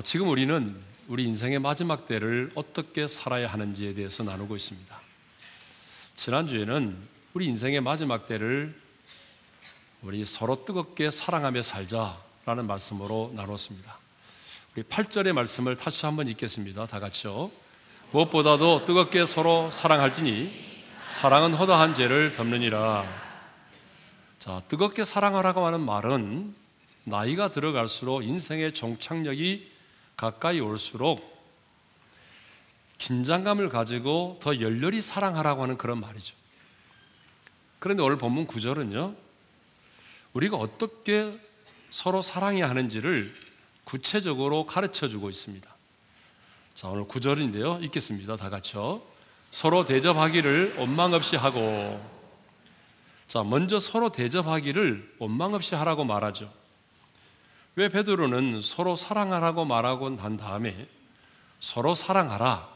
아, 지금 우리는 우리 인생의 마지막 때를 어떻게 살아야 하는지에 대해서 나누고 있습니다. 지난주에는 우리 인생의 마지막 때를 우리 서로 뜨겁게 사랑하며 살자라는 말씀으로 나눴습니다. 우리 8절의 말씀을 다시 한번 읽겠습니다. 다 같이요. 무엇보다도 뜨겁게 서로 사랑할지니 사랑은 허다한 죄를 덮느니라. 자, 뜨겁게 사랑하라고 하는 말은 나이가 들어갈수록 인생의 종착역이 가까이 올수록 긴장감을 가지고 더 열렬히 사랑하라고 하는 그런 말이죠. 그런데 오늘 본문 구절은요, 우리가 어떻게 서로 사랑해야 하는지를 구체적으로 가르쳐 주고 있습니다. 자, 오늘 구절인데요. 읽겠습니다. 다 같이요. 서로 대접하기를 원망 없이 하고 자, 먼저 서로 대접하기를 원망 없이 하라고 말하죠. 왜 베드로는 서로 사랑하라고 말하고 난 다음에 서로 사랑하라.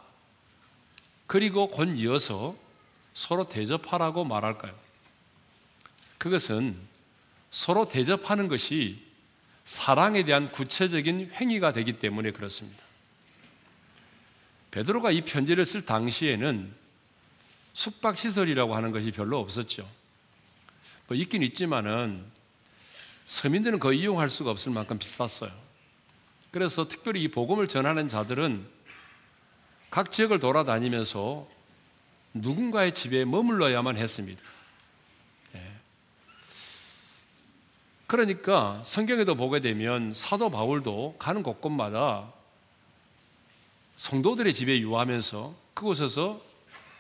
그리고 곧 이어서 서로 대접하라고 말할까요? 그것은 서로 대접하는 것이 사랑에 대한 구체적인 행위가 되기 때문에 그렇습니다. 베드로가 이 편지를 쓸 당시에는 숙박시설이라고 하는 것이 별로 없었죠. 뭐 있긴 있지만은 서민들은 거의 이용할 수가 없을 만큼 비쌌어요. 그래서 특별히 이 복음을 전하는 자들은 각 지역을 돌아다니면서 누군가의 집에 머물러야만 했습니다. 예. 그러니까 성경에도 보게 되면 사도 바울도 가는 곳곳마다 성도들의 집에 유하면서 그곳에서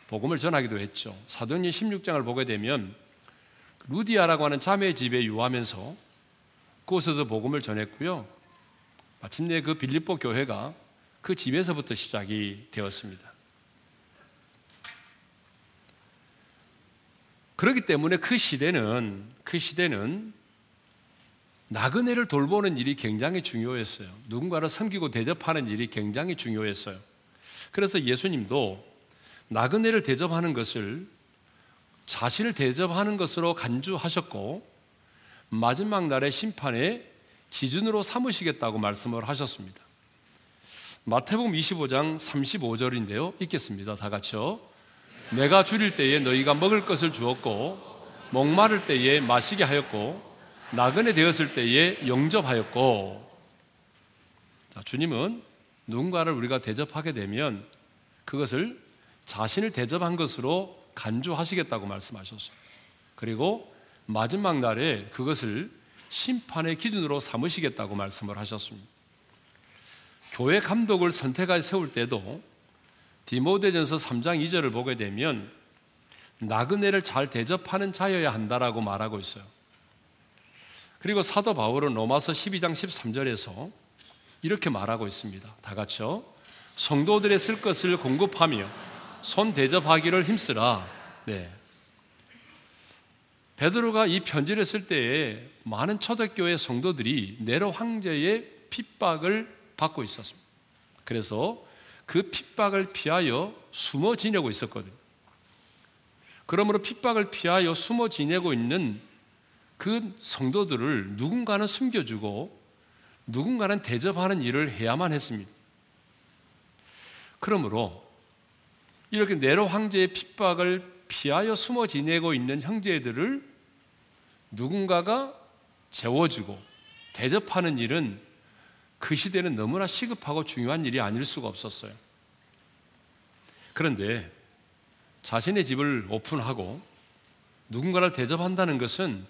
복음을 전하기도 했죠. 사도행전 16장을 보게 되면 루디아라고 하는 자매의 집에 유하면서 그곳에서 복음을 전했고요. 마침내 그 빌립보 교회가 그 집에서부터 시작이 되었습니다. 그렇기 때문에 그 시대는 그 시대는 나그네를 돌보는 일이 굉장히 중요했어요. 누군가를 섬기고 대접하는 일이 굉장히 중요했어요. 그래서 예수님도 나그네를 대접하는 것을 자신을 대접하는 것으로 간주하셨고 마지막 날의 심판의 기준으로 삼으시겠다고 말씀을 하셨습니다. 마태복음 25장 35절인데요. 읽겠습니다. 다 같이요. 내가 줄일 때에 너희가 먹을 것을 주었고 목마를 때에 마시게 하였고 나그네 되었을 때에 영접하였고 자, 주님은 누군가를 우리가 대접하게 되면 그것을 자신을 대접한 것으로 간주하시겠다고 말씀하셨어요. 그리고 마지막 날에 그것을 심판의 기준으로 삼으시겠다고 말씀을 하셨습니다. 교회 감독을 선택하여 세울 때도 디모데전서 3장 2절을 보게 되면 나그네를 잘 대접하는 자여야 한다라고 말하고 있어요. 그리고 사도 바울은 로마서 12장 13절에서 이렇게 말하고 있습니다. 다 같이요. 성도들의 쓸 것을 공급하며 손 대접하기를 힘쓰라. 네. 베드로가 이 편지를 쓸 때에 많은 초대교회 성도들이 네로 황제의 핍박을 받고 있었습니다. 그래서 그 핍박을 피하여 숨어 지내고 있었거든요. 그러므로 핍박을 피하여 숨어 지내고 있는 그 성도들을 누군가는 숨겨주고 누군가는 대접하는 일을 해야만 했습니다. 그러므로 이렇게 네로 황제의 핍박을 피하여 숨어 지내고 있는 형제들을 누군가가 재워주고 대접하는 일은 그 시대는 너무나 시급하고 중요한 일이 아닐 수가 없었어요. 그런데 자신의 집을 오픈하고 누군가를 대접한다는 것은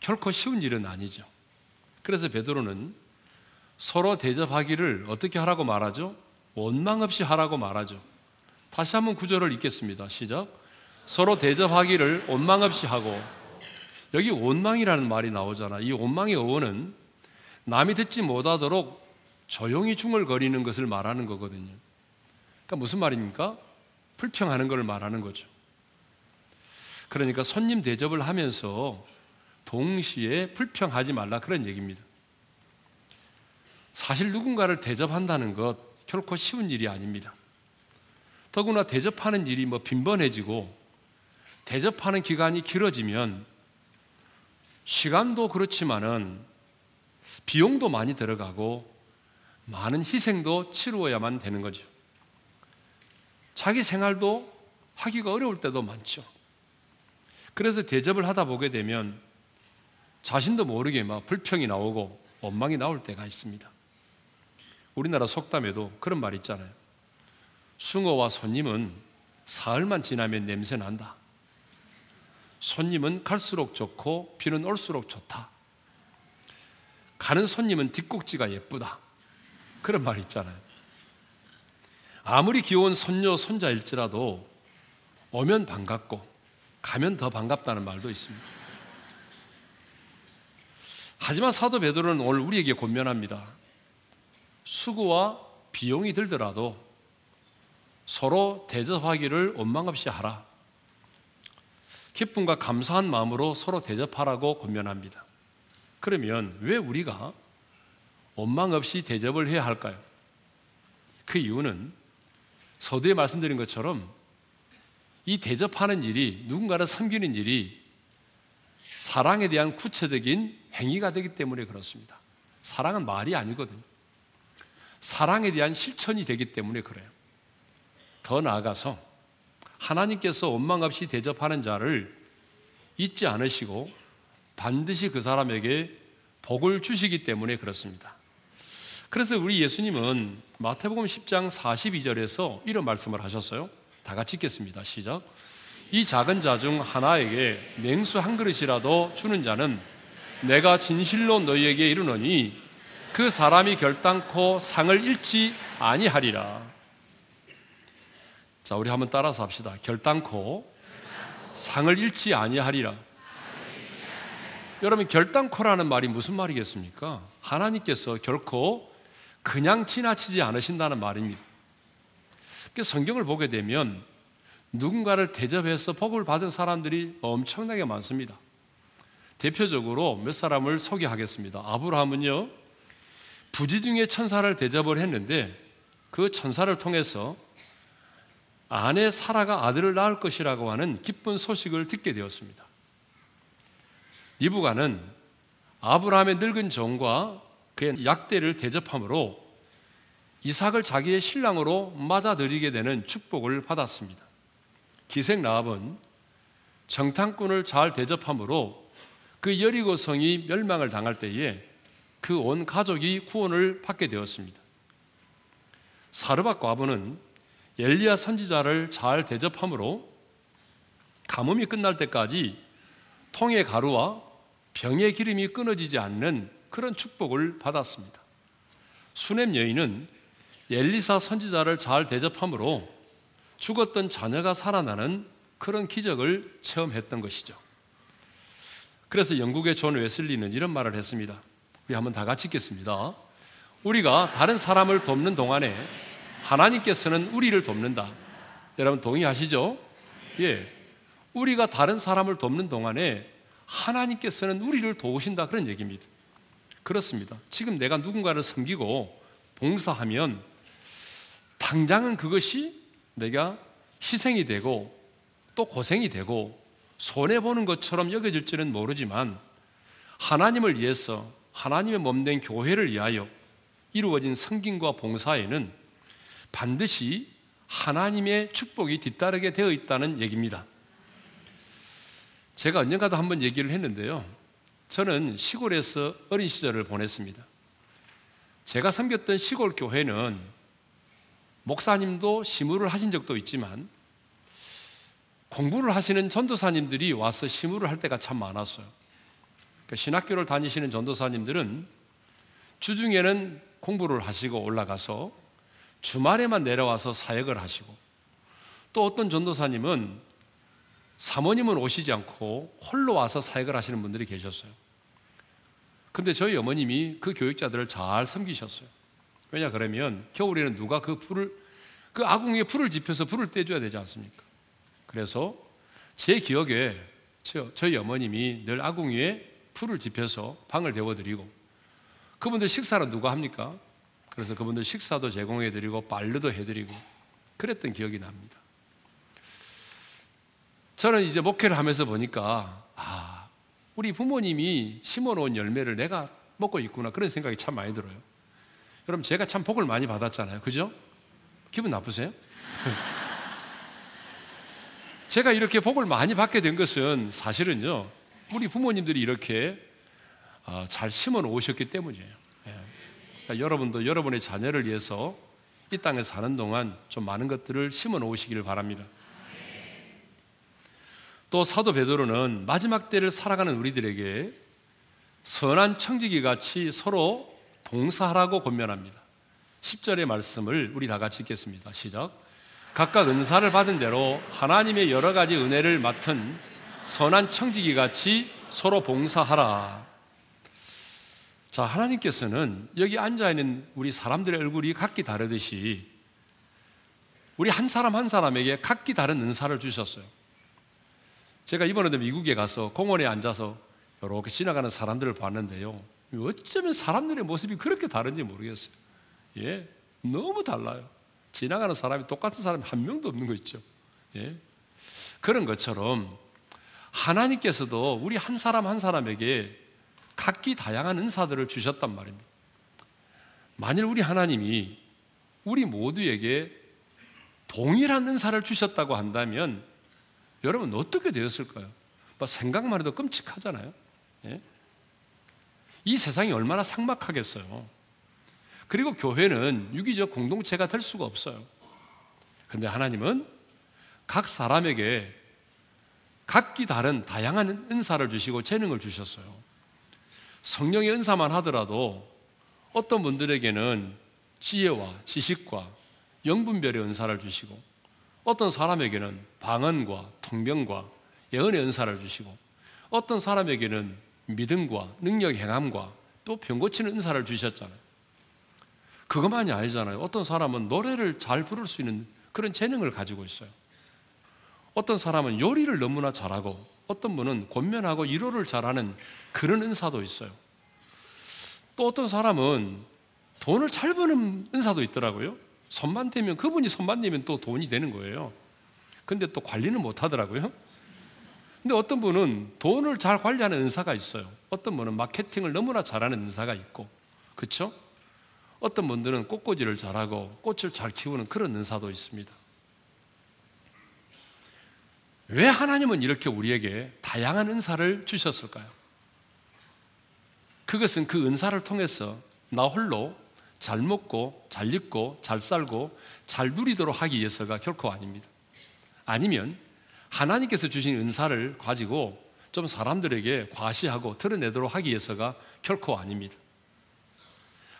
결코 쉬운 일은 아니죠. 그래서 베드로는 서로 대접하기를 어떻게 하라고 말하죠? 원망 없이 하라고 말하죠. 다시 한번 구절을 읽겠습니다. 시작. 서로 대접하기를 원망 없이 하고 여기 원망이라는 말이 나오잖아. 이 원망의 어원은 남이 듣지 못하도록 조용히 중얼거리는 것을 말하는 거거든요. 그러니까 무슨 말입니까? 불평하는 걸 말하는 거죠. 그러니까 손님 대접을 하면서 동시에 불평하지 말라 그런 얘기입니다. 사실 누군가를 대접한다는 것 결코 쉬운 일이 아닙니다. 더구나 대접하는 일이 뭐 빈번해지고 대접하는 기간이 길어지면 시간도 그렇지만은 비용도 많이 들어가고 많은 희생도 치루어야만 되는 거죠. 자기 생활도 하기가 어려울 때도 많죠. 그래서 대접을 하다 보게 되면 자신도 모르게 막 불평이 나오고 원망이 나올 때가 있습니다. 우리나라 속담에도 그런 말 있잖아요. 숭어와 손님은 사흘만 지나면 냄새 난다. 손님은 갈수록 좋고 비는 올수록 좋다. 가는 손님은 뒷꼭지가 예쁘다. 그런 말이 있잖아요. 아무리 귀여운 손녀, 손자일지라도 오면 반갑고 가면 더 반갑다는 말도 있습니다. 하지만 사도 베드로는 오늘 우리에게 권면합니다. 수고와 비용이 들더라도 서로 대접하기를 원망 없이 하라. 기쁨과 감사한 마음으로 서로 대접하라고 권면합니다. 그러면 왜 우리가 원망 없이 대접을 해야 할까요? 그 이유는 서두에 말씀드린 것처럼 이 대접하는 일이 누군가를 섬기는 일이 사랑에 대한 구체적인 행위가 되기 때문에 그렇습니다. 사랑은 말이 아니거든요. 사랑에 대한 실천이 되기 때문에 그래요. 더 나아가서 하나님께서 원망 없이 대접하는 자를 잊지 않으시고 반드시 그 사람에게 복을 주시기 때문에 그렇습니다. 그래서 우리 예수님은 마태복음 10장 42절에서 이런 말씀을 하셨어요. 다 같이 읽겠습니다. 시작. 이 작은 자 중 하나에게 냉수 한 그릇이라도 주는 자는 내가 진실로 너희에게 이르노니 그 사람이 결단코 상을 잃지 아니하리라. 자, 우리 한번 따라서 합시다. 결단코 상을 잃지 아니하리라. 여러분, 결단코라는 말이 무슨 말이겠습니까? 하나님께서 결코 그냥 지나치지 않으신다는 말입니다. 성경을 보게 되면 누군가를 대접해서 복을 받은 사람들이 엄청나게 많습니다. 대표적으로 몇 사람을 소개하겠습니다. 아브라함은요, 부지 중에 천사를 대접을 했는데 그 천사를 통해서 아내 사라가 아들을 낳을 것이라고 하는 기쁜 소식을 듣게 되었습니다. 리브가는 아브라함의 늙은 종과 그의 약대를 대접함으로 이삭을 자기의 신랑으로 맞아들이게 되는 축복을 받았습니다. 기생 라합은 정탐꾼을 잘 대접함으로 그 여리고 성이 멸망을 당할 때에 그 온 가족이 구원을 받게 되었습니다. 사르밧 과부는 엘리야 선지자를 잘 대접함으로 가뭄이 끝날 때까지 통의 가루와 병의 기름이 끊어지지 않는 그런 축복을 받았습니다. 수넴 여인은 엘리사 선지자를 잘 대접함으로 죽었던 자녀가 살아나는 그런 기적을 체험했던 것이죠. 그래서 영국의 존 웨슬리는 이런 말을 했습니다. 우리 한번 다 같이 읽겠습니다. 우리가 다른 사람을 돕는 동안에 하나님께서는 우리를 돕는다. 여러분 동의하시죠? 예. 우리가 다른 사람을 돕는 동안에 하나님께서는 우리를 도우신다 그런 얘기입니다. 그렇습니다. 지금 내가 누군가를 섬기고 봉사하면 당장은 그것이 내가 희생이 되고 또 고생이 되고 손해 보는 것처럼 여겨질지는 모르지만 하나님을 위해서 하나님의 몸된 교회를 위하여 이루어진 성김과 봉사에는 반드시 하나님의 축복이 뒤따르게 되어 있다는 얘기입니다. 제가 언젠가도 한번 얘기를 했는데요. 저는 시골에서 어린 시절을 보냈습니다. 제가 섬겼던 시골 교회는 목사님도 시무를 하신 적도 있지만 공부를 하시는 전도사님들이 와서 시무를 할 때가 참 많았어요. 그러니까 신학교를 다니시는 전도사님들은 주중에는 공부를 하시고 올라가서 주말에만 내려와서 사역을 하시고 또 어떤 전도사님은 사모님은 오시지 않고 홀로 와서 사역을 하시는 분들이 계셨어요. 근데 저희 어머님이 그 교육자들을 잘 섬기셨어요. 왜냐 그러면 겨울에는 누가 그 불을 그 아궁이에 불을 지펴서 불을 떼줘야 되지 않습니까? 그래서 제 기억에 저희 어머님이 늘 아궁이에 불을 지펴서 방을 데워드리고 그분들 식사는 누가 합니까? 그래서 그분들 식사도 제공해드리고 빨래도 해드리고 그랬던 기억이 납니다. 저는 이제 목회를 하면서 보니까 아 우리 부모님이 심어놓은 열매를 내가 먹고 있구나 그런 생각이 참 많이 들어요. 여러분 제가 참 복을 많이 받았잖아요. 그죠? 기분 나쁘세요? 제가 이렇게 복을 많이 받게 된 것은 사실은요. 우리 부모님들이 이렇게 아, 잘 심어 놓으셨기 때문이에요. 예. 그러니까 여러분도 여러분의 자녀를 위해서 이 땅에 사는 동안 좀 많은 것들을 심어 놓으시기를 바랍니다. 또 사도 베드로는 마지막 때를 살아가는 우리들에게 선한 청지기 같이 서로 봉사하라고 권면합니다. 10절의 말씀을 우리 다 같이 읽겠습니다. 시작. 각각 은사를 받은 대로 하나님의 여러 가지 은혜를 맡은 선한 청지기 같이 서로 봉사하라. 자, 하나님께서는 여기 앉아 있는 우리 사람들의 얼굴이 각기 다르듯이 우리 한 사람 한 사람에게 각기 다른 은사를 주셨어요. 제가 이번에도 미국에 가서 공원에 앉아서 이렇게 지나가는 사람들을 봤는데요. 어쩌면 사람들의 모습이 그렇게 다른지 모르겠어요. 예, 너무 달라요. 지나가는 사람이 똑같은 사람이 한 명도 없는 거 있죠. 예, 그런 것처럼 하나님께서도 우리 한 사람 한 사람에게 각기 다양한 은사들을 주셨단 말입니다. 만일 우리 하나님이 우리 모두에게 동일한 은사를 주셨다고 한다면 여러분 어떻게 되었을까요? 뭐 생각만 해도 끔찍하잖아요. 예? 이 세상이 얼마나 삭막하겠어요. 그리고 교회는 유기적 공동체가 될 수가 없어요. 근데 하나님은 각 사람에게 각기 다른 다양한 은사를 주시고 재능을 주셨어요. 성령의 은사만 하더라도 어떤 분들에게는 지혜와 지식과 영분별의 은사를 주시고 어떤 사람에게는 방언과 통병과 예언의 은사를 주시고 어떤 사람에게는 믿음과 능력 행함과 또 병고치는 은사를 주셨잖아요. 그것만이 아니잖아요. 어떤 사람은 노래를 잘 부를 수 있는 그런 재능을 가지고 있어요. 어떤 사람은 요리를 너무나 잘하고 어떤 분은 권면하고 위로를 잘하는 그런 은사도 있어요. 또 어떤 사람은 돈을 잘 버는 은사도 있더라고요. 손만 대면 그분이 손만 대면 또 돈이 되는 거예요. 근데 또 관리는 못 하더라고요. 근데 어떤 분은 돈을 잘 관리하는 은사가 있어요. 어떤 분은 마케팅을 너무나 잘하는 은사가 있고, 그렇죠? 어떤 분들은 꽃꽂이를 잘하고 꽃을 잘 키우는 그런 은사도 있습니다. 왜 하나님은 이렇게 우리에게 다양한 은사를 주셨을까요? 그것은 그 은사를 통해서 나 홀로 잘 먹고 잘 입고 잘 살고 잘 누리도록 하기 위해서가 결코 아닙니다. 아니면 하나님께서 주신 은사를 가지고 좀 사람들에게 과시하고 드러내도록 하기 위해서가 결코 아닙니다.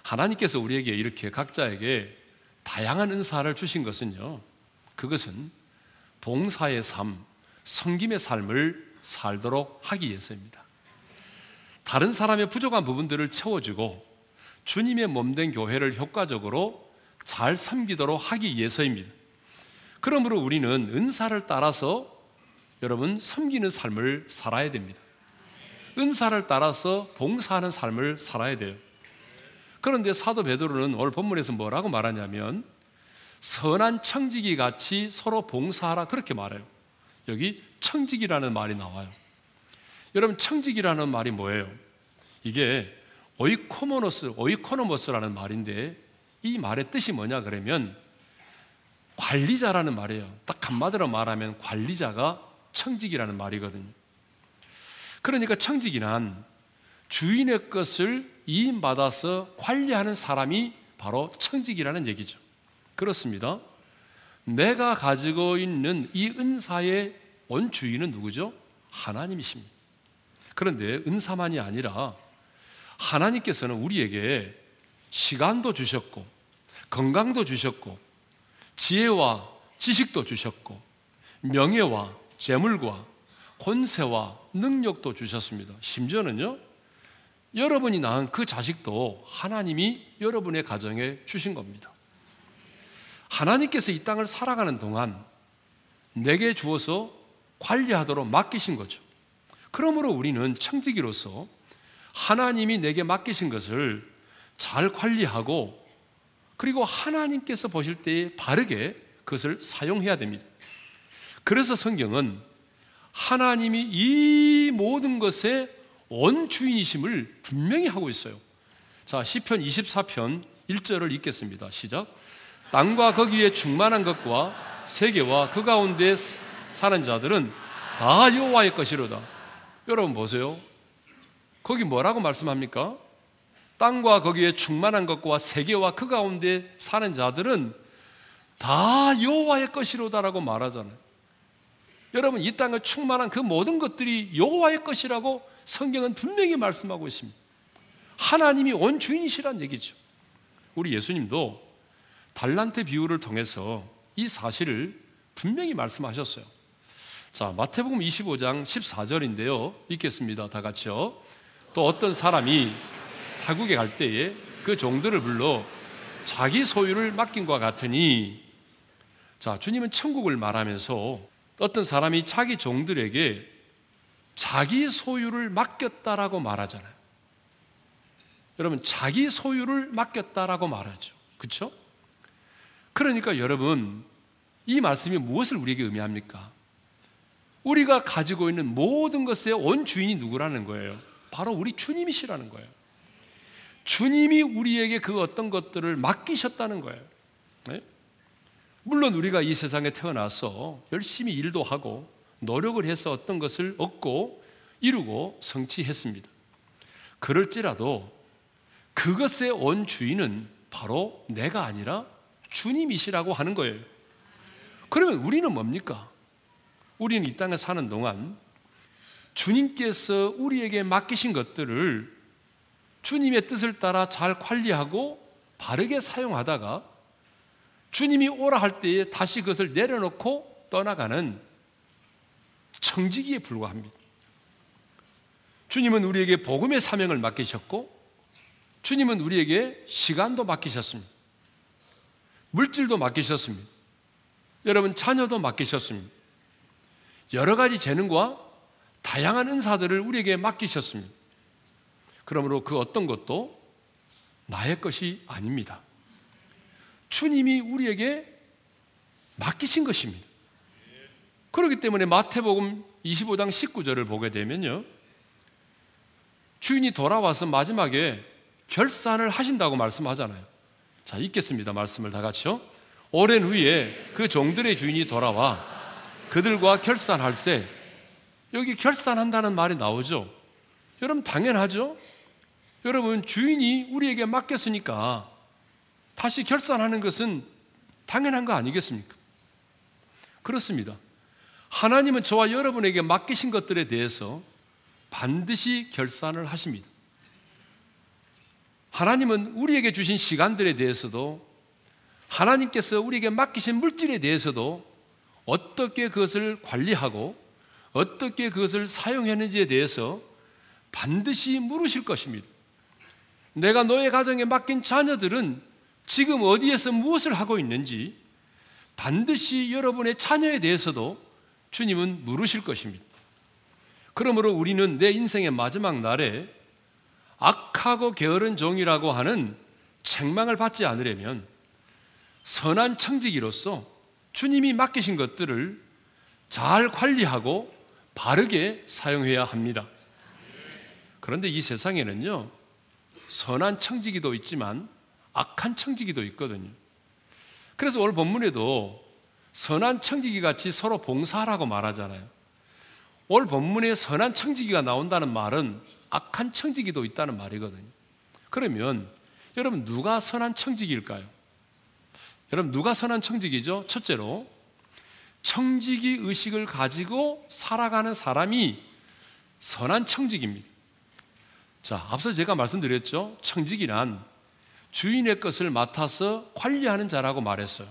하나님께서 우리에게 이렇게 각자에게 다양한 은사를 주신 것은요, 그것은 봉사의 삶, 성김의 삶을 살도록 하기 위해서입니다. 다른 사람의 부족한 부분들을 채워주고 주님의 몸된 교회를 효과적으로 잘 섬기도록 하기 위해서입니다. 그러므로 우리는 은사를 따라서 여러분 섬기는 삶을 살아야 됩니다. 은사를 따라서 봉사하는 삶을 살아야 돼요. 그런데 사도 베드로는 오늘 본문에서 뭐라고 말하냐면 선한 청지기 같이 서로 봉사하라 그렇게 말해요. 여기 청지기라는 말이 나와요. 여러분 청지기라는 말이 뭐예요? 이게 오이코모노스, 오이코노모스라는 말인데 이 말의 뜻이 뭐냐 그러면 관리자라는 말이에요. 딱 한마디로 말하면 관리자가 청직이라는 말이거든요. 그러니까 청직이란 주인의 것을 이인받아서 관리하는 사람이 바로 청직이라는 얘기죠. 그렇습니다. 내가 가지고 있는 이 은사의 원주인은 누구죠? 하나님이십니다. 그런데 은사만이 아니라 하나님께서는 우리에게 시간도 주셨고, 건강도 주셨고, 지혜와 지식도 주셨고, 명예와 재물과 권세와 능력도 주셨습니다. 심지어는요, 여러분이 낳은 그 자식도 하나님이 여러분의 가정에 주신 겁니다. 하나님께서 이 땅을 살아가는 동안 내게 주어서 관리하도록 맡기신 거죠. 그러므로 우리는 청지기로서 하나님이 내게 맡기신 것을 잘 관리하고 그리고 하나님께서 보실 때에 바르게 그것을 사용해야 됩니다. 그래서 성경은 하나님이 이 모든 것의 원주인이심을 분명히 하고 있어요. 자, 시편 24편 1절을 읽겠습니다. 시작. 땅과 거기에 충만한 것과 세계와 그 가운데 사는 자들은 다 여호와의 것이로다. 여러분 보세요. 거기 뭐라고 말씀합니까? 땅과 거기에 충만한 것과 세계와 그 가운데 사는 자들은 다 여호와의 것이로다라고 말하잖아요. 여러분 이 땅에 충만한 그 모든 것들이 여호와의 것이라고 성경은 분명히 말씀하고 있습니다. 하나님이 원 주인이시란 얘기죠. 우리 예수님도 달란트 비유를 통해서 이 사실을 분명히 말씀하셨어요. 자, 마태복음 25장 14절인데요. 읽겠습니다. 다 같이요. 또 어떤 사람이 타국에 갈 때에 그 종들을 불러 자기 소유를 맡긴 것 같으니 자, 주님은 천국을 말하면서 어떤 사람이 자기 종들에게 자기 소유를 맡겼다라고 말하잖아요. 여러분, 자기 소유를 맡겼다라고 말하죠. 그렇죠? 그러니까 여러분, 이 말씀이 무엇을 우리에게 의미합니까? 우리가 가지고 있는 모든 것의 원 주인이 누구라는 거예요? 바로 우리 주님이시라는 거예요. 주님이 우리에게 그 어떤 것들을 맡기셨다는 거예요. 네? 물론 우리가 이 세상에 태어나서 열심히 일도 하고 노력을 해서 어떤 것을 얻고 이루고 성취했습니다. 그럴지라도 그것의 원 주인은 바로 내가 아니라 주님이시라고 하는 거예요. 그러면 우리는 뭡니까? 우리는 이 땅에 사는 동안 주님께서 우리에게 맡기신 것들을 주님의 뜻을 따라 잘 관리하고 바르게 사용하다가 주님이 오라 할 때에 다시 그것을 내려놓고 떠나가는 청지기에 불과합니다. 주님은 우리에게 복음의 사명을 맡기셨고 주님은 우리에게 시간도 맡기셨습니다. 물질도 맡기셨습니다. 여러분 자녀도 맡기셨습니다. 여러 가지 재능과 다양한 은사들을 우리에게 맡기셨습니다. 그러므로 그 어떤 것도 나의 것이 아닙니다. 주님이 우리에게 맡기신 것입니다. 그렇기 때문에 마태복음 25장 19절을 보게 되면요. 주인이 돌아와서 마지막에 결산을 하신다고 말씀하잖아요. 자, 읽겠습니다. 말씀을 다 같이요. 오랜 후에 그 종들의 주인이 돌아와 그들과 결산할세. 여기 결산한다는 말이 나오죠. 여러분 당연하죠. 여러분 주인이 우리에게 맡겼으니까 다시 결산하는 것은 당연한 거 아니겠습니까? 그렇습니다. 하나님은 저와 여러분에게 맡기신 것들에 대해서 반드시 결산을 하십니다. 하나님은 우리에게 주신 시간들에 대해서도 하나님께서 우리에게 맡기신 물질에 대해서도 어떻게 그것을 관리하고 어떻게 그것을 사용했는지에 대해서 반드시 물으실 것입니다. 내가 너의 가정에 맡긴 자녀들은 지금 어디에서 무엇을 하고 있는지 반드시 여러분의 자녀에 대해서도 주님은 물으실 것입니다. 그러므로 우리는 내 인생의 마지막 날에 악하고 게으른 종이라고 하는 책망을 받지 않으려면 선한 청지기로서 주님이 맡기신 것들을 잘 관리하고 바르게 사용해야 합니다. 그런데 이 세상에는요, 선한 청지기도 있지만 악한 청지기도 있거든요. 그래서 오늘 본문에도 선한 청지기 같이 서로 봉사하라고 말하잖아요. 오늘 본문에 선한 청지기가 나온다는 말은 악한 청지기도 있다는 말이거든요. 그러면 여러분 누가 선한 청지기일까요? 여러분 누가 선한 청지기죠? 첫째로 청지기 의식을 가지고 살아가는 사람이 선한 청지기입니다. 자, 앞서 제가 말씀드렸죠. 청지기란 주인의 것을 맡아서 관리하는 자라고 말했어요.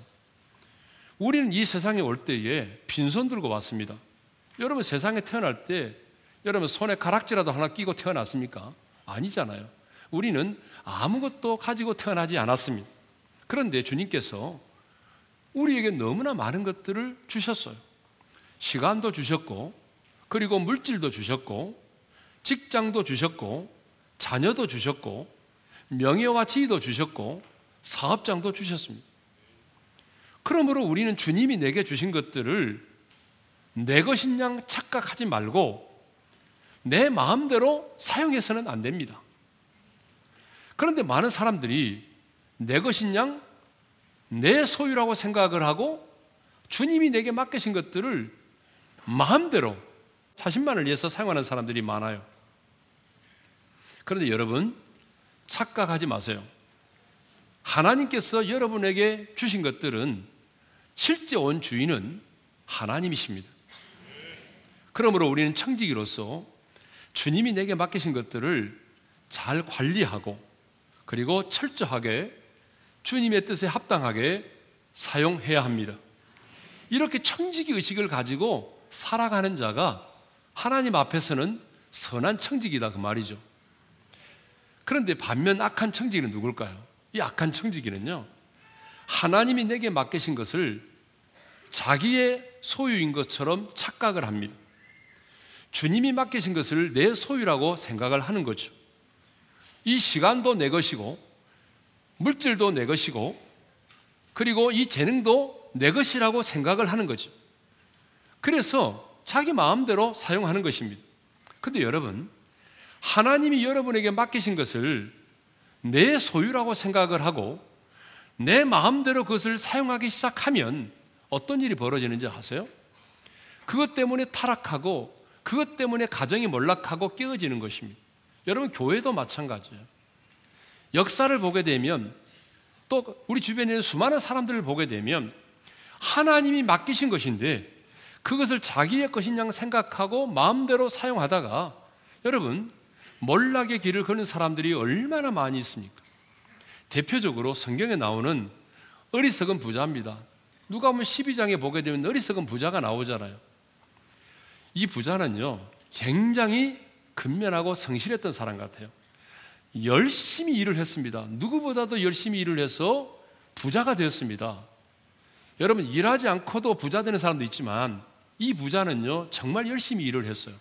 우리는 이 세상에 올 때에 빈손 들고 왔습니다. 여러분 세상에 태어날 때 여러분 손에 가락지라도 하나 끼고 태어났습니까? 아니잖아요. 우리는 아무것도 가지고 태어나지 않았습니다. 그런데 주님께서 우리에게 너무나 많은 것들을 주셨어요. 시간도 주셨고, 그리고 물질도 주셨고, 직장도 주셨고, 자녀도 주셨고, 명예와 지위도 주셨고 사업장도 주셨습니다. 그러므로 우리는 주님이 내게 주신 것들을 내 것인 양 착각하지 말고 내 마음대로 사용해서는 안 됩니다. 그런데 많은 사람들이 내 것인 양, 내 소유라고 생각을 하고 주님이 내게 맡기신 것들을 마음대로 자신만을 위해서 사용하는 사람들이 많아요. 그런데 여러분, 착각하지 마세요. 하나님께서 여러분에게 주신 것들은 실제 온 주인은 하나님이십니다. 그러므로 우리는 청지기로서 주님이 내게 맡기신 것들을 잘 관리하고 그리고 철저하게 주님의 뜻에 합당하게 사용해야 합니다. 이렇게 청지기 의식을 가지고 살아가는 자가 하나님 앞에서는 선한 청지기다 그 말이죠. 그런데 반면 악한 청지기는 누굴까요? 이 악한 청지기는요. 하나님이 내게 맡기신 것을 자기의 소유인 것처럼 착각을 합니다. 주님이 맡기신 것을 내 소유라고 생각을 하는 거죠. 이 시간도 내 것이고, 물질도 내 것이고, 그리고 이 재능도 내 것이라고 생각을 하는 거죠. 그래서 자기 마음대로 사용하는 것입니다. 근데 여러분, 하나님이 여러분에게 맡기신 것을 내 소유라고 생각을 하고 내 마음대로 그것을 사용하기 시작하면 어떤 일이 벌어지는지 아세요? 그것 때문에 타락하고 그것 때문에 가정이 몰락하고 깨어지는 것입니다. 여러분, 교회도 마찬가지예요. 역사를 보게 되면 또 우리 주변에 있는 수많은 사람들을 보게 되면 하나님이 맡기신 것인데 그것을 자기의 것인 양 생각하고 마음대로 사용하다가 여러분, 몰락의 길을 걷는 사람들이 얼마나 많이 있습니까? 대표적으로 성경에 나오는 어리석은 부자입니다. 누가 보면 12장에 보게 되면 어리석은 부자가 나오잖아요. 이 부자는요, 굉장히 근면하고 성실했던 사람 같아요. 열심히 일을 했습니다. 누구보다도 열심히 일을 해서 부자가 되었습니다. 여러분, 일하지 않고도 부자 되는 사람도 있지만 이 부자는요, 정말 열심히 일을 했어요.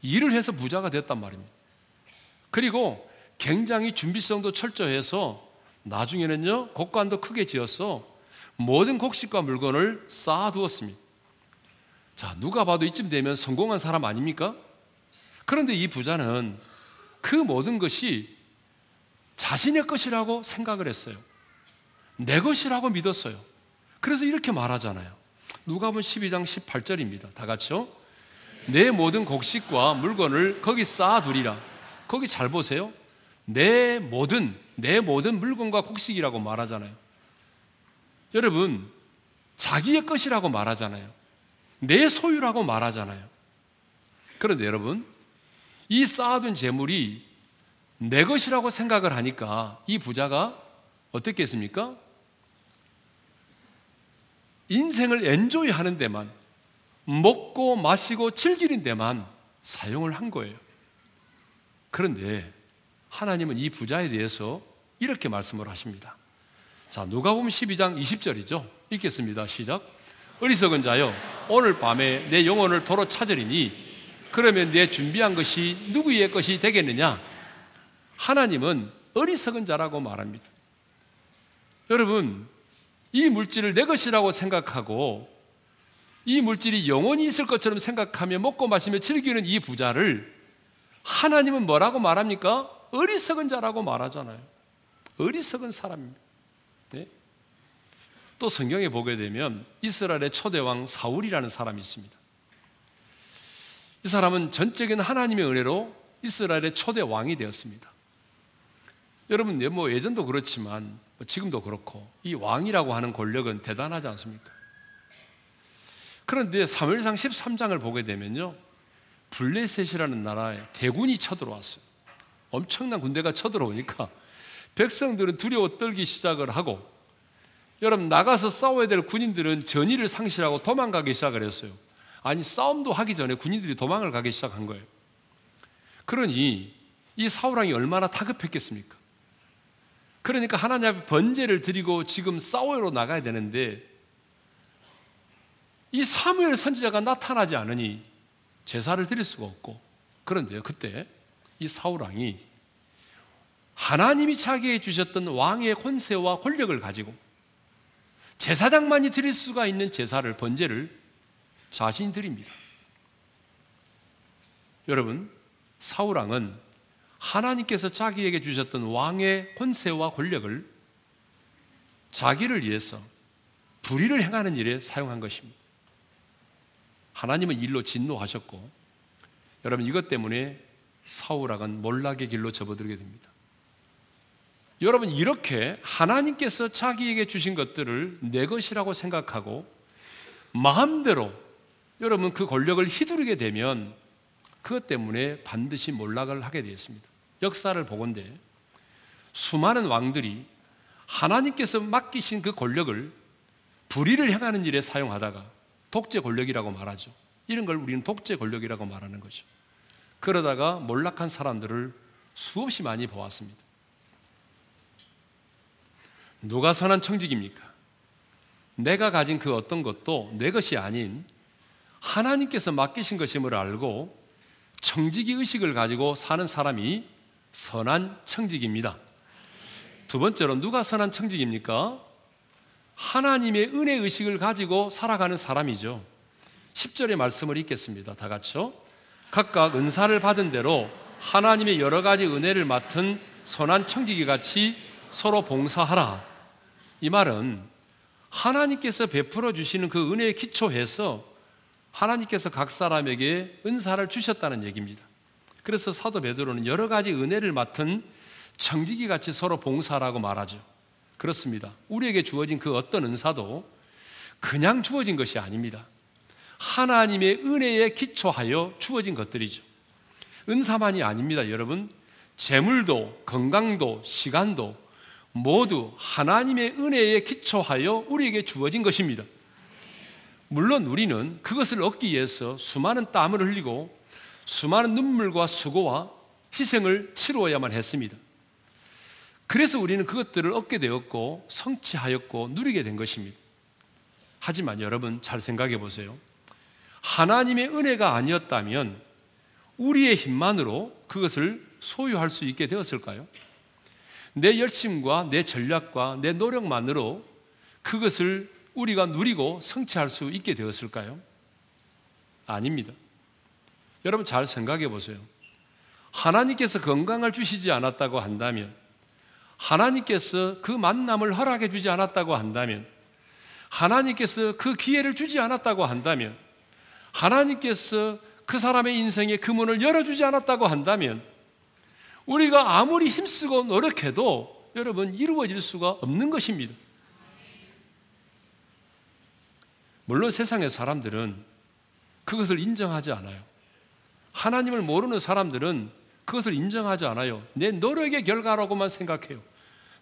일을 해서 부자가 됐단 말입니다. 그리고 굉장히 준비성도 철저해서 나중에는요, 곡관도 크게 지어서 모든 곡식과 물건을 쌓아두었습니다. 자, 누가 봐도 이쯤 되면 성공한 사람 아닙니까? 그런데 이 부자는 그 모든 것이 자신의 것이라고 생각을 했어요. 내 것이라고 믿었어요. 그래서 이렇게 말하잖아요. 누가복음 12장 18절입니다. 다 같이요. 내 모든 곡식과 물건을 거기 쌓아두리라. 거기 잘 보세요. 내 모든 내 모든 물건과 곡식이라고 말하잖아요. 여러분, 자기의 것이라고 말하잖아요. 내 소유라고 말하잖아요. 그런데 여러분, 이 쌓아둔 재물이 내 것이라고 생각을 하니까 이 부자가 어떻겠습니까? 인생을 엔조이 하는 데만 먹고 마시고 즐기는 데만 사용을 한 거예요. 그런데 하나님은 이 부자에 대해서 이렇게 말씀을 하십니다. 자, 누가 보면 12장 20절이죠. 읽겠습니다. 시작. 어리석은 자여, 오늘 밤에 내 영혼을 도로 찾으리니 그러면 내 준비한 것이 누구의 것이 되겠느냐? 하나님은 어리석은 자라고 말합니다. 여러분, 이 물질을 내 것이라고 생각하고 이 물질이 영원히 있을 것처럼 생각하며 먹고 마시며 즐기는 이 부자를 하나님은 뭐라고 말합니까? 어리석은 자라고 말하잖아요. 어리석은 사람입니다. 네? 또 성경에 보게 되면 이스라엘의 초대왕 사울이라는 사람이 있습니다. 이 사람은 전적인 하나님의 은혜로 이스라엘의 초대 왕이 되었습니다. 여러분, 뭐 예전도 그렇지만 뭐 지금도 그렇고 이 왕이라고 하는 권력은 대단하지 않습니까? 그런데 사무엘상 13장을 보게 되면요. 블레셋이라는 나라에 대군이 쳐들어왔어요. 엄청난 군대가 쳐들어오니까 백성들은 두려워 떨기 시작을 하고 여러분 나가서 싸워야 될 군인들은 전의를 상실하고 도망가기 시작을 했어요. 아니 싸움도 하기 전에 군인들이 도망을 가기 시작한 거예요. 그러니 이 사울 왕이 얼마나 다급했겠습니까? 그러니까 하나님 앞에 번제를 드리고 지금 싸우러 나가야 되는데 이 사무엘 선지자가 나타나지 않으니 제사를 드릴 수가 없고 그런데요 그때 이 사울 왕이 하나님이 자기에게 주셨던 왕의 권세와 권력을 가지고 제사장만이 드릴 수가 있는 제사를 번제를 자신이 드립니다. 여러분 사울 왕은 하나님께서 자기에게 주셨던 왕의 권세와 권력을 자기를 위해서 불의를 행하는 일에 사용한 것입니다. 하나님은 일로 진노하셨고 여러분 이것 때문에 사울 왕은 몰락의 길로 접어들게 됩니다. 여러분 이렇게 하나님께서 자기에게 주신 것들을 내 것이라고 생각하고 마음대로 여러분 그 권력을 휘두르게 되면 그것 때문에 반드시 몰락을 하게 되었습니다. 역사를 보건대 수많은 왕들이 하나님께서 맡기신 그 권력을 불의를 행하는 일에 사용하다가 독재 권력이라고 말하죠. 이런 걸 우리는 독재 권력이라고 말하는 거죠. 그러다가 몰락한 사람들을 수없이 많이 보았습니다. 누가 선한 청직입니까? 내가 가진 그 어떤 것도 내 것이 아닌 하나님께서 맡기신 것임을 알고 청지기 의식을 가지고 사는 사람이 선한 청직입니다. 두 번째로 누가 선한 청직입니까? 하나님의 은혜 의식을 가지고 살아가는 사람이죠. 10절의 말씀을 읽겠습니다. 다 같이요. 각각 은사를 받은 대로 하나님의 여러 가지 은혜를 맡은 선한 청지기 같이 서로 봉사하라. 이 말은 하나님께서 베풀어 주시는 그 은혜에 기초해서 하나님께서 각 사람에게 은사를 주셨다는 얘기입니다. 그래서 사도 베드로는 여러 가지 은혜를 맡은 청지기 같이 서로 봉사라고 말하죠. 그렇습니다. 우리에게 주어진 그 어떤 은사도 그냥 주어진 것이 아닙니다. 하나님의 은혜에 기초하여 주어진 것들이죠. 은사만이 아닙니다, 여러분. 재물도, 건강도, 시간도 모두 하나님의 은혜에 기초하여 우리에게 주어진 것입니다. 물론 우리는 그것을 얻기 위해서 수많은 땀을 흘리고 수많은 눈물과 수고와 희생을 치루어야만 했습니다. 그래서 우리는 그것들을 얻게 되었고 성취하였고 누리게 된 것입니다. 하지만 여러분 잘 생각해 보세요. 하나님의 은혜가 아니었다면 우리의 힘만으로 그것을 소유할 수 있게 되었을까요? 내 열심과 내 전략과 내 노력만으로 그것을 우리가 누리고 성취할 수 있게 되었을까요? 아닙니다. 여러분 잘 생각해 보세요. 하나님께서 건강을 주시지 않았다고 한다면, 하나님께서 그 만남을 허락해 주지 않았다고 한다면, 하나님께서 그 기회를 주지 않았다고 한다면, 하나님께서 그 사람의 인생에 그 문을 열어주지 않았다고 한다면, 우리가 아무리 힘쓰고 노력해도 여러분 이루어질 수가 없는 것입니다. 물론 세상의 사람들은 그것을 인정하지 않아요. 하나님을 모르는 사람들은 그것을 인정하지 않아요. 내 노력의 결과라고만 생각해요.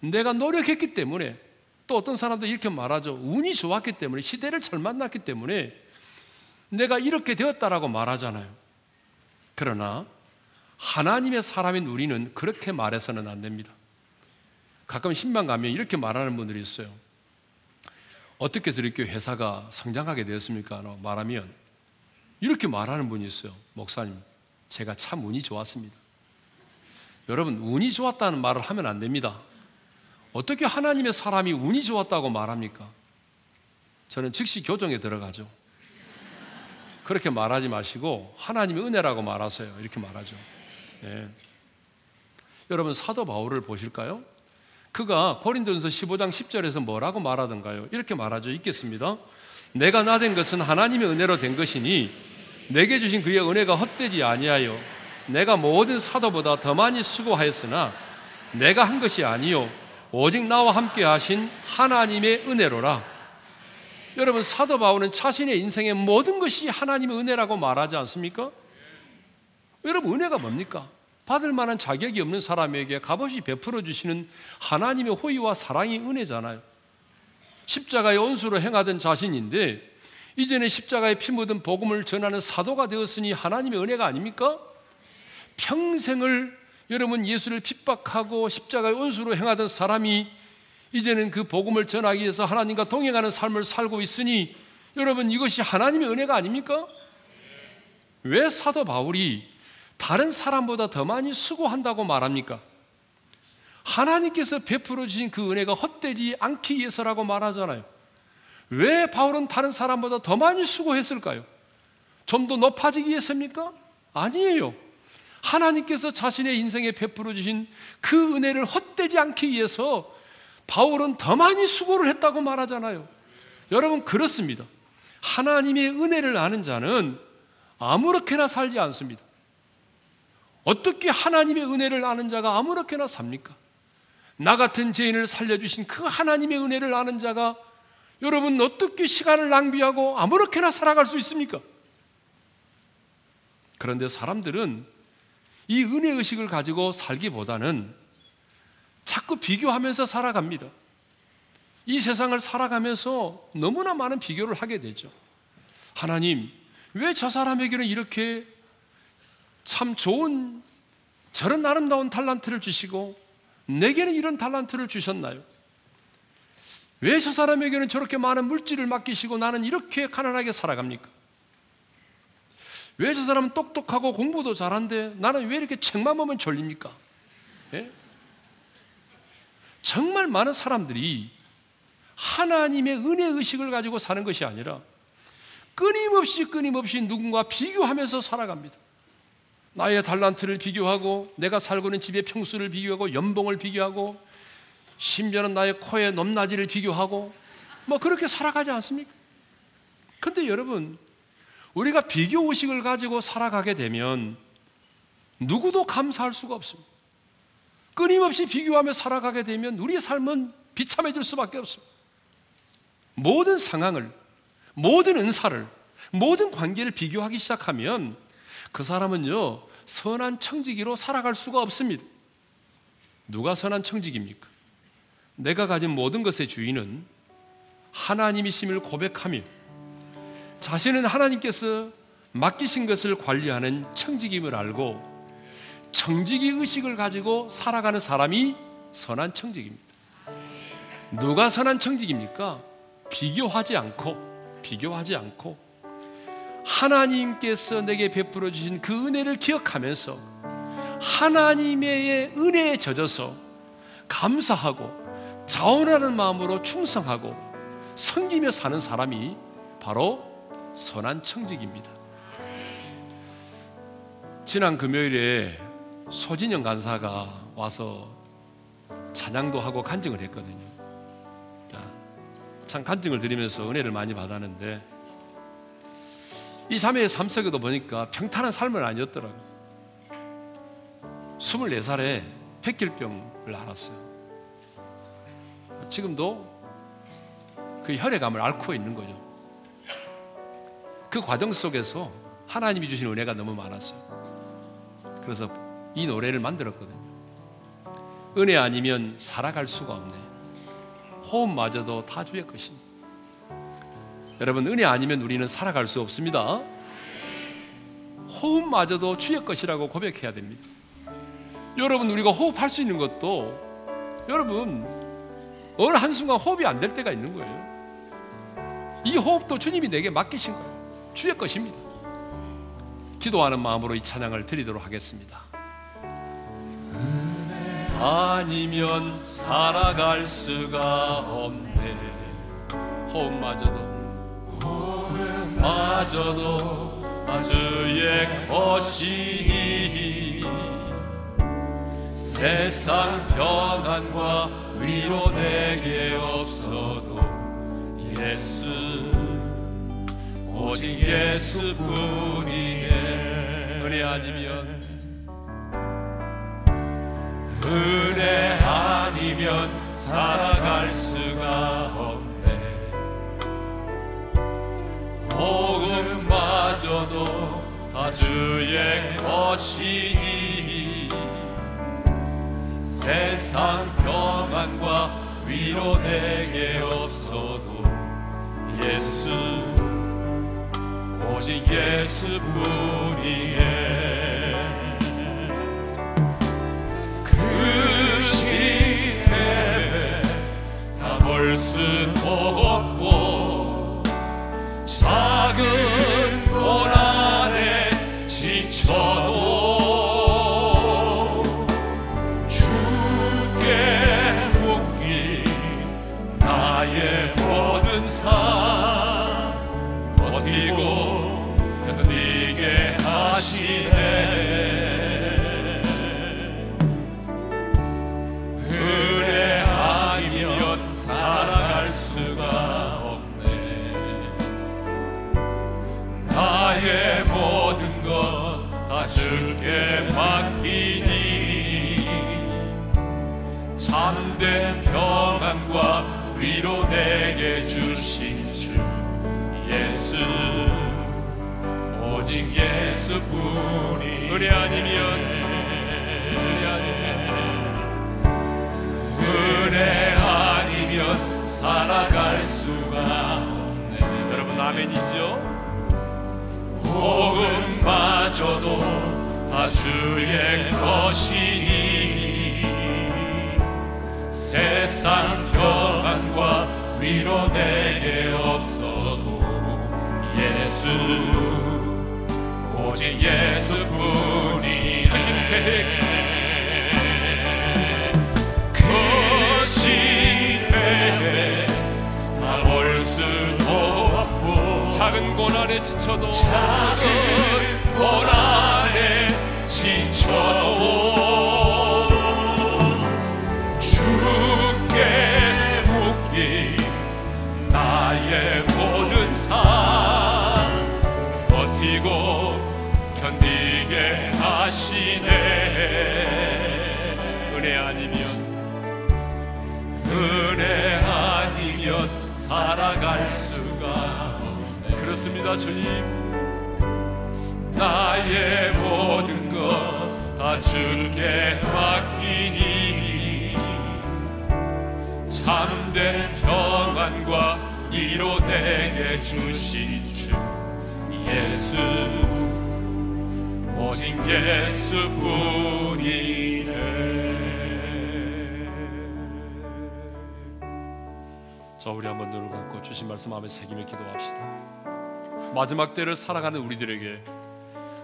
내가 노력했기 때문에 또 어떤 사람도 이렇게 말하죠. 운이 좋았기 때문에 시대를 잘 만났기 때문에 내가 이렇게 되었다라고 말하잖아요. 그러나 하나님의 사람인 우리는 그렇게 말해서는 안 됩니다. 가끔 신방 가면 이렇게 말하는 분들이 있어요. 어떻게 이렇게 회사가 성장하게 되었습니까? 말하면 이렇게 말하는 분이 있어요. 목사님, 제가 참 운이 좋았습니다. 여러분, 운이 좋았다는 말을 하면 안 됩니다. 어떻게 하나님의 사람이 운이 좋았다고 말합니까? 저는 즉시 교정에 들어가죠. 그렇게 말하지 마시고 하나님의 은혜라고 말하세요. 이렇게 말하죠. 네. 여러분 사도 바울을 보실까요? 그가 고린도전서 15장 10절에서 뭐라고 말하던가요? 이렇게 말하죠. 읽겠습니다. 내가 나 된 것은 하나님의 은혜로 된 것이니 내게 주신 그의 은혜가 헛되지 아니하여 내가 모든 사도보다 더 많이 수고하였으나 내가 한 것이 아니요 오직 나와 함께 하신 하나님의 은혜로라. 여러분 사도 바울은 자신의 인생의 모든 것이 하나님의 은혜라고 말하지 않습니까? 여러분 은혜가 뭡니까? 받을 만한 자격이 없는 사람에게 값없이 베풀어 주시는 하나님의 호의와 사랑이 은혜잖아요. 십자가의 온수로 행하던 자신인데 이제는 십자가에 피 묻은 복음을 전하는 사도가 되었으니 하나님의 은혜가 아닙니까? 평생을 여러분 예수를 핍박하고 십자가의 온수로 행하던 사람이 이제는 그 복음을 전하기 위해서 하나님과 동행하는 삶을 살고 있으니 여러분 이것이 하나님의 은혜가 아닙니까? 왜 사도 바울이 다른 사람보다 더 많이 수고한다고 말합니까? 하나님께서 베풀어 주신 그 은혜가 헛되지 않기 위해서라고 말하잖아요. 왜 바울은 다른 사람보다 더 많이 수고했을까요? 좀 더 높아지기 위해서입니까? 아니에요. 하나님께서 자신의 인생에 베풀어 주신 그 은혜를 헛되지 않기 위해서 바울은 더 많이 수고를 했다고 말하잖아요. 여러분 그렇습니다. 하나님의 은혜를 아는 자는 아무렇게나 살지 않습니다. 어떻게 하나님의 은혜를 아는 자가 아무렇게나 삽니까? 나 같은 죄인을 살려주신 그 하나님의 은혜를 아는 자가 여러분 어떻게 시간을 낭비하고 아무렇게나 살아갈 수 있습니까? 그런데 사람들은 이 은혜 의식을 가지고 살기보다는 자꾸 비교하면서 살아갑니다. 이 세상을 살아가면서 너무나 많은 비교를 하게 되죠. 하나님, 왜 저 사람에게는 이렇게 참 좋은 저런 아름다운 달란트를 주시고 내게는 이런 달란트를 주셨나요? 왜 저 사람에게는 저렇게 많은 물질을 맡기시고 나는 이렇게 가난하게 살아갑니까? 왜 저 사람은 똑똑하고 공부도 잘한데 나는 왜 이렇게 책만 보면 졸립니까? 예? 정말 많은 사람들이 하나님의 은혜 의식을 가지고 사는 것이 아니라 끊임없이 끊임없이 누군가 비교하면서 살아갑니다. 나의 달란트를 비교하고 내가 살고 있는 집의 평수를 비교하고 연봉을 비교하고 심지어는 나의 코의 높낮이를 비교하고 뭐 그렇게 살아가지 않습니까? 근데 여러분 우리가 비교 의식을 가지고 살아가게 되면 누구도 감사할 수가 없습니다. 끊임없이 비교하며 살아가게 되면 우리의 삶은 비참해질 수밖에 없습니다. 모든 상황을, 모든 은사를, 모든 관계를 비교하기 시작하면 그 사람은요, 선한 청지기로 살아갈 수가 없습니다. 누가 선한 청지기입니까? 내가 가진 모든 것의 주인은 하나님이심을 고백하며 자신은 하나님께서 맡기신 것을 관리하는 청지기임을 알고 청지기 의식을 가지고 살아가는 사람이 선한 청지기입니다. 누가 선한 청지기입니까? 비교하지 않고 비교하지 않고 하나님께서 내게 베풀어 주신 그 은혜를 기억하면서 하나님의 은혜에 젖어서 감사하고 자원하는 마음으로 충성하고 섬기며 사는 사람이 바로 선한 청직입니다. 지난 금요일에 소진영 간사가 와서 찬양도 하고 간증을 했거든요. 참 간증을 드리면서 은혜를 많이 받았는데 이 자매의 삶 속에도 보니까 평탄한 삶은 아니었더라고요. 24살에 백길병을 앓았어요. 지금도 그 혈액암을 앓고 있는 거죠. 그 과정 속에서 하나님이 주신 은혜가 너무 많았어요. 그래서 이 노래를 만들었거든요. 은혜 아니면 살아갈 수가 없네. 호흡마저도 다 주의 것입니다. 여러분 은혜 아니면 우리는 살아갈 수 없습니다. 호흡마저도 주의 것이라고 고백해야 됩니다. 여러분 우리가 호흡할 수 있는 것도 여러분 어느 한순간 호흡이 안 될 때가 있는 거예요. 이 호흡도 주님이 내게 맡기신 거예요. 주의 것입니다. 기도하는 마음으로 이 찬양을 드리도록 하겠습니다. 아니면 살아갈 수가 없네 호흡마저도 호흡 마저도 주의 것이 세상 평안과 위로 내게 없어도 예수 오직 예수뿐이에 은혜 아니면 은혜 아니면 살아갈 수가 없 복음마저도 다 주의 것이니. 세상 평안과 위로 내게 없어도 예수 오직 예수뿐이 주의 것이니 세상 평안과 위로 내게 없어도 예수 오직 예수뿐이 크신 계획 그 시대에 다볼 수도 없고 작은 고난에 지쳐도 작은 고난에 지쳐도 주께 묻기 나의 모든 삶 버티고 견디게 하시네. 주님. 나의 모든 것 다 주께 맡기니 참된 평안과 위로 내게 주신 주 예수 오직 예수뿐이네. 자 우리 한번 눈을 감고 주신 말씀 마음에 새기며 기도합시다. 마지막 때를 살아가는 우리들에게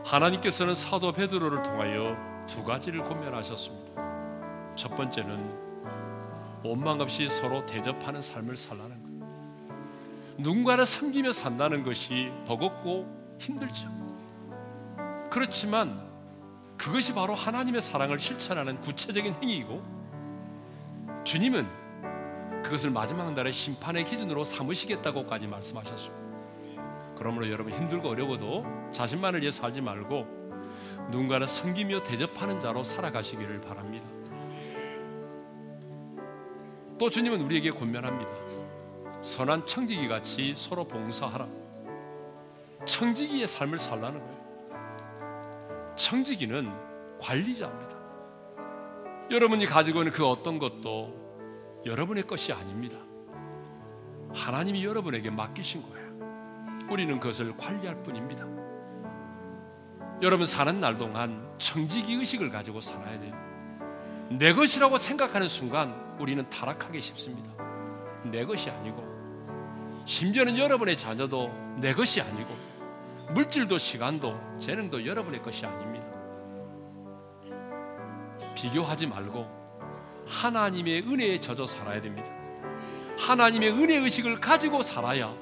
하나님께서는 사도 베드로를 통하여 두 가지를 권면하셨습니다. 첫 번째는 원망 없이 서로 대접하는 삶을 살라는 것. 누군가를 섬기며 산다는 것이 버겁고 힘들죠. 그렇지만 그것이 바로 하나님의 사랑을 실천하는 구체적인 행위이고 주님은 그것을 마지막 날의 심판의 기준으로 삼으시겠다고까지 말씀하셨습니다. 그러므로 여러분 힘들고 어려워도 자신만을 위해 살지 말고 누군가를 섬기며 대접하는 자로 살아가시기를 바랍니다. 또 주님은 우리에게 권면합니다. 선한 청지기 같이 서로 봉사하라. 청지기의 삶을 살라는 거예요. 청지기는 관리자입니다. 여러분이 가지고 있는 그 어떤 것도 여러분의 것이 아닙니다. 하나님이 여러분에게 맡기신 거예요. 우리는 그것을 관리할 뿐입니다. 여러분 사는 날 동안 청지기 의식을 가지고 살아야 돼요. 내 것이라고 생각하는 순간 우리는 타락하기 쉽습니다. 내 것이 아니고 심지어는 여러분의 자녀도 내 것이 아니고 물질도 시간도 재능도 여러분의 것이 아닙니다. 비교하지 말고 하나님의 은혜에 젖어 살아야 됩니다. 하나님의 은혜 의식을 가지고 살아야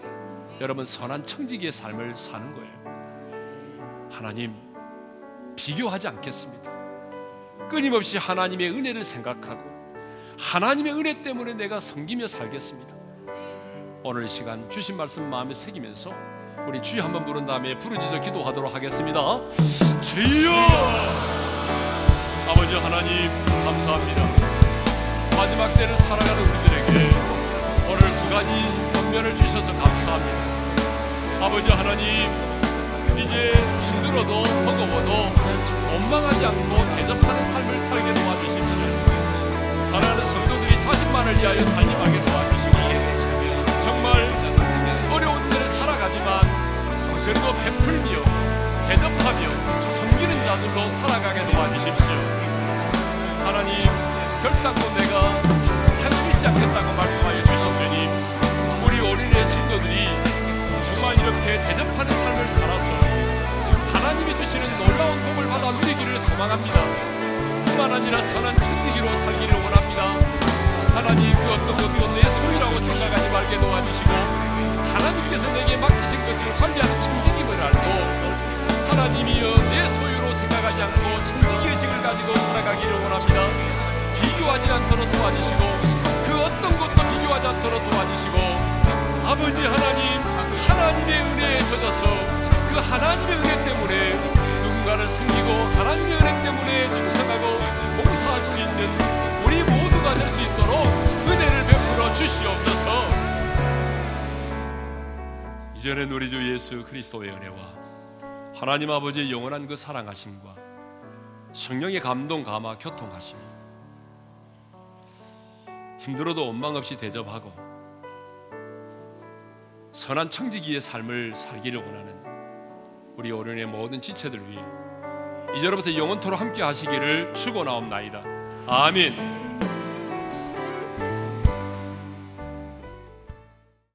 여러분 선한 청지기의 삶을 사는 거예요. 하나님 비교하지 않겠습니다. 끊임없이 하나님의 은혜를 생각하고 하나님의 은혜 때문에 내가 섬기며 살겠습니다. 오늘 시간 주신 말씀 마음에 새기면서 우리 주여 한번 부른 다음에 부르짖어 기도하도록 하겠습니다. 주여! 아버지 하나님 감사합니다. 마지막 때를 살아가는 우리들에게 오늘 두 가지 권면을 주셔서 감사합니다. 아버지 하나님 이제 힘들어도 버거워도 원망하지 않고 대접하는 삶을 살게 도와주십시오. 사랑하는 성도들이 자신만을 위하여 살지 말게 도와주시고 정말 어려운 때를 살아가지만 그래도 베풀며 대접하며 섬기는 자들로 살아가게 도와주십시오. 하나님 결단코 내가 잃지 않겠다고 말씀 소망합니다. 아니라 선한 천리기로 살기를 원합니다. 하나님 그 어떤 것도 내 소유라고 생각하지 말게 도와주시고 하나님께서 내게 맡기신 것을 관리하는 청지기을 알고 하나님이여 내 소유로 생각하지 않고 천지기 의식을 가지고 살아가기를 원합니다. 비교하지 않도록 도와주시고 그 어떤 것도 비교하지 않도록 도와주시고 아버지 하나님 하나님의 은혜에 젖어서 그그 하나님의 은혜 때문에 누군가를 섬기고 하나님의 은혜 때문에 충성하고 봉사할 수 있는 우리 모두가 될 수 있도록 은혜를 베풀어 주시옵소서. 이전에 우리 주 예수 그리스도의 은혜와 하나님 아버지의 영원한 그 사랑하심과 성령의 감동 감화 교통하심이 힘들어도 원망 없이 대접하고 선한 청지기의 삶을 살기를 원하는 우리 어른의 모든 지체들 위해 이제로부터 영원토록 함께 하시기를 축원하옵나이다. 아멘.